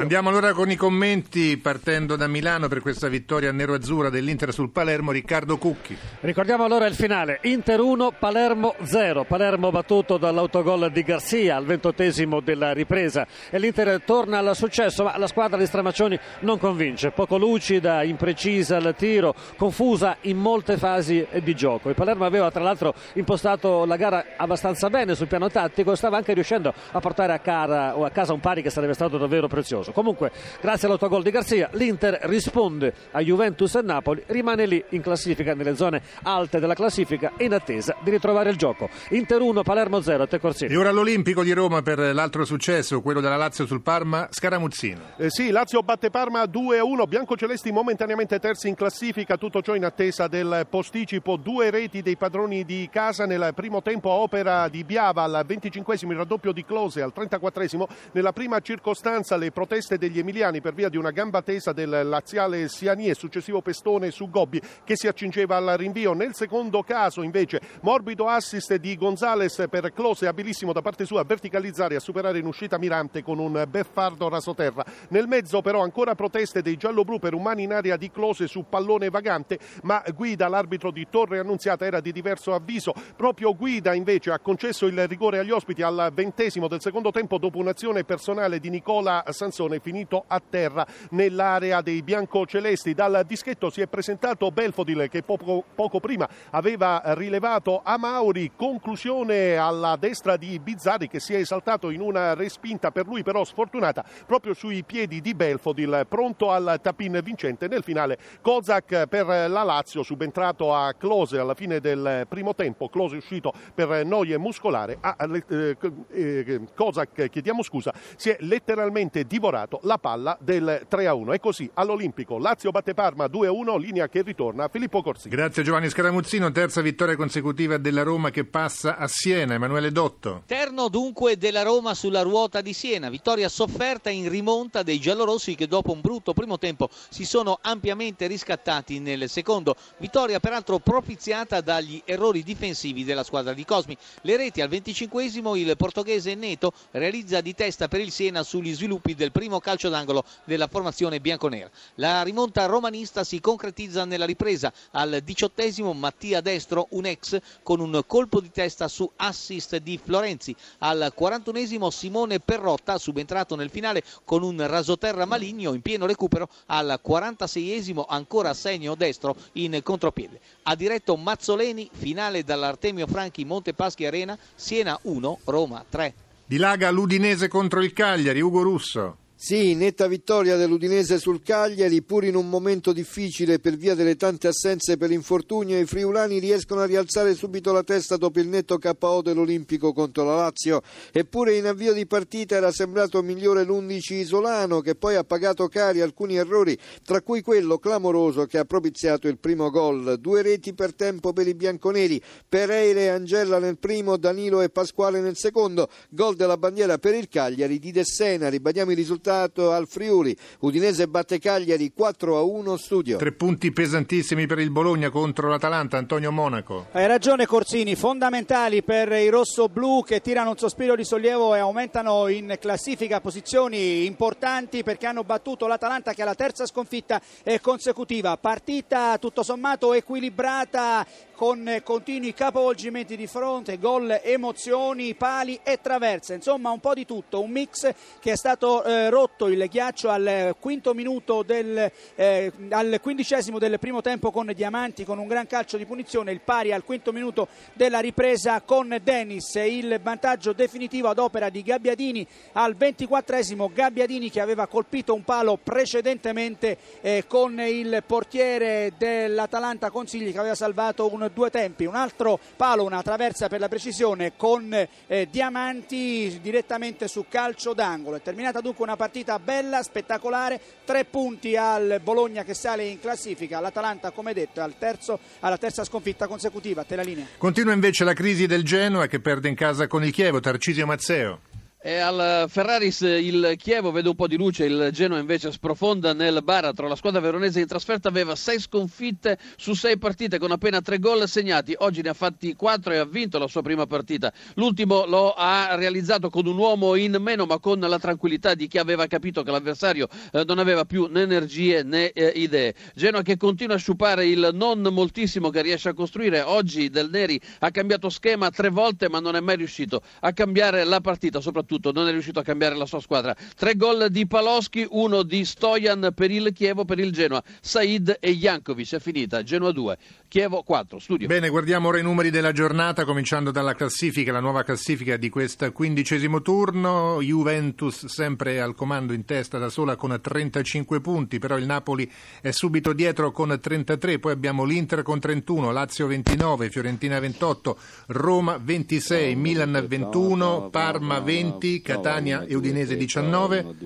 Andiamo allora con i commenti partendo da Milano per questa vittoria nero-azzurra dell'Inter sul Palermo, Riccardo Cucchi. Ricordiamo allora il finale, Inter 1, Palermo 0, Palermo battuto dall'autogol di Garcia al ventottesimo della ripresa. E l'Inter torna al successo ma la squadra di Stramaccioni non convince, poco lucida, imprecisa al tiro, confusa in molte fasi di gioco. Il Palermo aveva tra l'altro impostato la gara abbastanza bene sul piano tattico e stava anche riuscendo a portare a, cara, a casa un pari che sarebbe stato davvero prezioso successo. Comunque, grazie all'autogol di Garzia, l'Inter risponde a Juventus e Napoli, rimane lì in classifica, nelle zone alte della classifica, in attesa di ritrovare il gioco. Inter 1, Palermo 0, te Corsini. E ora l'Olimpico di Roma per l'altro successo, quello della Lazio sul Parma, Scaramuzzino. Eh sì, Lazio batte Parma 2-1, biancocelesti momentaneamente terzi in classifica, tutto ciò in attesa del posticipo, due reti dei padroni di casa nel primo tempo a opera di Biava al 25 il raddoppio di Close al 34 nella prima circostanza le proteste proteste degli emiliani per via di una gamba tesa del laziale Siani e successivo pestone su Gobbi che si accingeva al rinvio. Nel secondo caso invece morbido assist di Gonzales per Close abilissimo da parte sua a verticalizzare e a superare in uscita Mirante con un beffardo rasoterra. Nel mezzo però ancora proteste dei gialloblu per un mano in aria di Close su pallone vagante ma Guida l'arbitro di Torre Annunziata era di diverso avviso. Proprio Guida invece ha concesso il rigore agli ospiti al ventesimo del secondo tempo dopo un'azione personale di Nicola Sansone pallone finito a terra nell'area dei biancocelesti. Dal dischetto si è presentato Belfodil che poco, poco prima aveva rilevato Amauri. Conclusione alla destra di Bizzarri che si è esaltato in una respinta per lui però sfortunata proprio sui piedi di Belfodil pronto al tapin vincente nel finale Kozak per la Lazio subentrato a Close alla fine del primo tempo Close uscito per noie muscolare a eh, eh, Kozak chiediamo scusa si è letteralmente divorato recuperato la palla del 3-1. E così all'Olimpico Lazio batte Parma 2-1, linea che ritorna Filippo Corsini. Grazie Giovanni Scaramuzzino, terza vittoria consecutiva della Roma che passa a Siena. Emanuele Dotto. Terno dunque della Roma sulla ruota di Siena, vittoria sofferta in rimonta dei giallorossi che dopo un brutto primo tempo si sono ampiamente riscattati nel secondo. Vittoria peraltro propiziata dagli errori difensivi della squadra di Cosmi. Le reti al 25 il portoghese Neto realizza di testa per il Siena sugli sviluppi del primo primo calcio d'angolo della formazione bianconera. La rimonta romanista si concretizza nella ripresa al diciottesimo Mattia Destro, un ex, con un colpo di testa su assist di Florenzi. Al quarantunesimo Simone Perrotta, subentrato nel finale con un rasoterra maligno in pieno recupero. Al 46esimo ancora segno destro in contropiede. Ha diretto Mazzoleni, finale dall'Artemio Franchi Montepaschi Arena, Siena 1, Roma 3. Dilaga l'Udinese contro il Cagliari, Ugo Russo. Sì, netta vittoria dell'Udinese sul Cagliari, pur in un momento difficile per via delle tante assenze per infortunio, i friulani riescono a rialzare subito la testa dopo il netto KO dell'Olimpico contro la Lazio. Eppure in avvio di partita era sembrato migliore l'11 isolano, che poi ha pagato cari alcuni errori, tra cui quello clamoroso che ha propiziato il primo gol. Due reti per tempo per i bianconeri, Pereira e Angella nel primo, Danilo e Pasquale nel secondo. Gol della bandiera per il Cagliari di Dessena. Ribadiamo i risultati risultato al Friuli. Udinese batte Cagliari 4 a 1 studio. Tre punti pesantissimi per il Bologna contro l'Atalanta. Antonio Monaco. Hai ragione Corsini, fondamentali per i rossoblù che tirano un sospiro di sollievo e aumentano in classifica posizioni importanti perché hanno battuto l'Atalanta che ha la terza sconfitta consecutiva. Partita tutto sommato equilibrata con continui capovolgimenti di fronte, gol, emozioni, pali e traverse. Insomma, un po' di tutto, un mix che è stato eh, rotto il ghiaccio al quinto minuto del, eh, al quindicesimo del primo tempo con Diamanti con un gran calcio di punizione, il pari al quinto minuto della ripresa con Dennis, il vantaggio definitivo ad opera di Gabbiadini al ventiquattresimo, Gabbiadini che aveva colpito un palo precedentemente eh, con il portiere dell'Atalanta Consigli che aveva salvato un due tempi, un altro palo, una traversa per la precisione con eh, Diamanti direttamente su calcio d'angolo. È terminata dunque una partita bella, spettacolare, tre punti al Bologna che sale in classifica, l'Atalanta come detto al terzo, alla terza sconfitta consecutiva. Te la linea. Continua invece la crisi del Genoa che perde in casa con il Chievo, Tarcisio Mazzeo. E al Ferraris il Chievo vede un po' di luce, il Genoa invece sprofonda nel baratro. La squadra veronese in trasferta aveva sei sconfitte su sei partite con appena tre gol segnati. Oggi ne ha fatti quattro e ha vinto la sua prima partita. L'ultimo lo ha realizzato con un uomo in meno, ma con la tranquillità di chi aveva capito che l'avversario eh, non aveva più né energie né eh, idee. Genoa che continua a sciupare il non moltissimo che riesce a costruire. Oggi Del Neri ha cambiato schema tre volte, ma non è mai riuscito a cambiare la partita, soprattutto soprattutto non è riuscito a cambiare la sua squadra. Tre gol di Paloschi, uno di Stojan per il Chievo, per il Genoa, Said e Jankovic. È finita, Genoa 2, Chievo 4, studio. Bene, guardiamo ora i numeri della giornata, cominciando dalla classifica, la nuova classifica di questo quindicesimo turno. Juventus sempre al comando in testa da sola con 35 punti, però il Napoli è subito dietro con 33, poi abbiamo l'Inter con 31, Lazio 29, Fiorentina 28, Roma 26, Milan 21, Parma 20. 20, Catania e Udinese 19.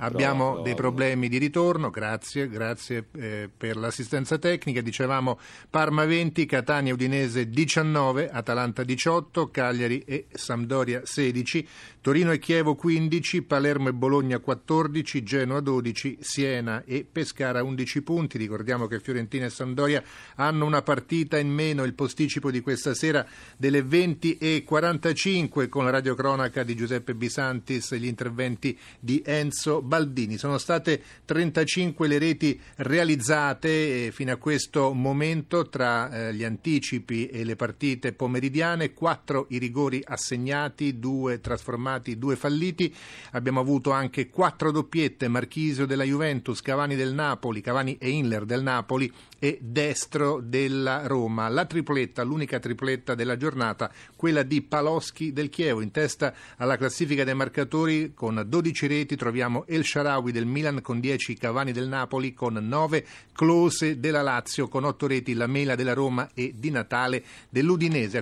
Abbiamo dei problemi di ritorno, grazie, grazie eh, per l'assistenza tecnica. Dicevamo Parma 20, Catania e Udinese 19, Atalanta 18, Cagliari e Sampdoria 16, Torino e Chievo 15, Palermo e Bologna 14, Genoa 12, Siena e Pescara 11 punti. Ricordiamo che Fiorentina e Sampdoria hanno una partita in meno, il posticipo di questa sera delle 20 e 45 con la radiocronaca di Giuseppe Bisantis gli interventi di Enzo Baldini. Sono state 35 le reti realizzate fino a questo momento tra eh, gli anticipi e le partite pomeridiane, 4 i rigori assegnati, 2 trasformati, 2 falliti. Abbiamo avuto anche 4 doppiette, Marchisio della Juventus, Cavani del Napoli, Cavani e Inler del Napoli e Destro della Roma. La tripletta, l'unica tripletta della giornata, quella di Paloschi del Chievo in testa alla classifica classifica dei marcatori con 12 reti troviamo El Sharawi del Milan con 10, Cavani del Napoli con 9, Close della Lazio con 8 reti, La Mela della Roma e Di Natale dell'Udinese.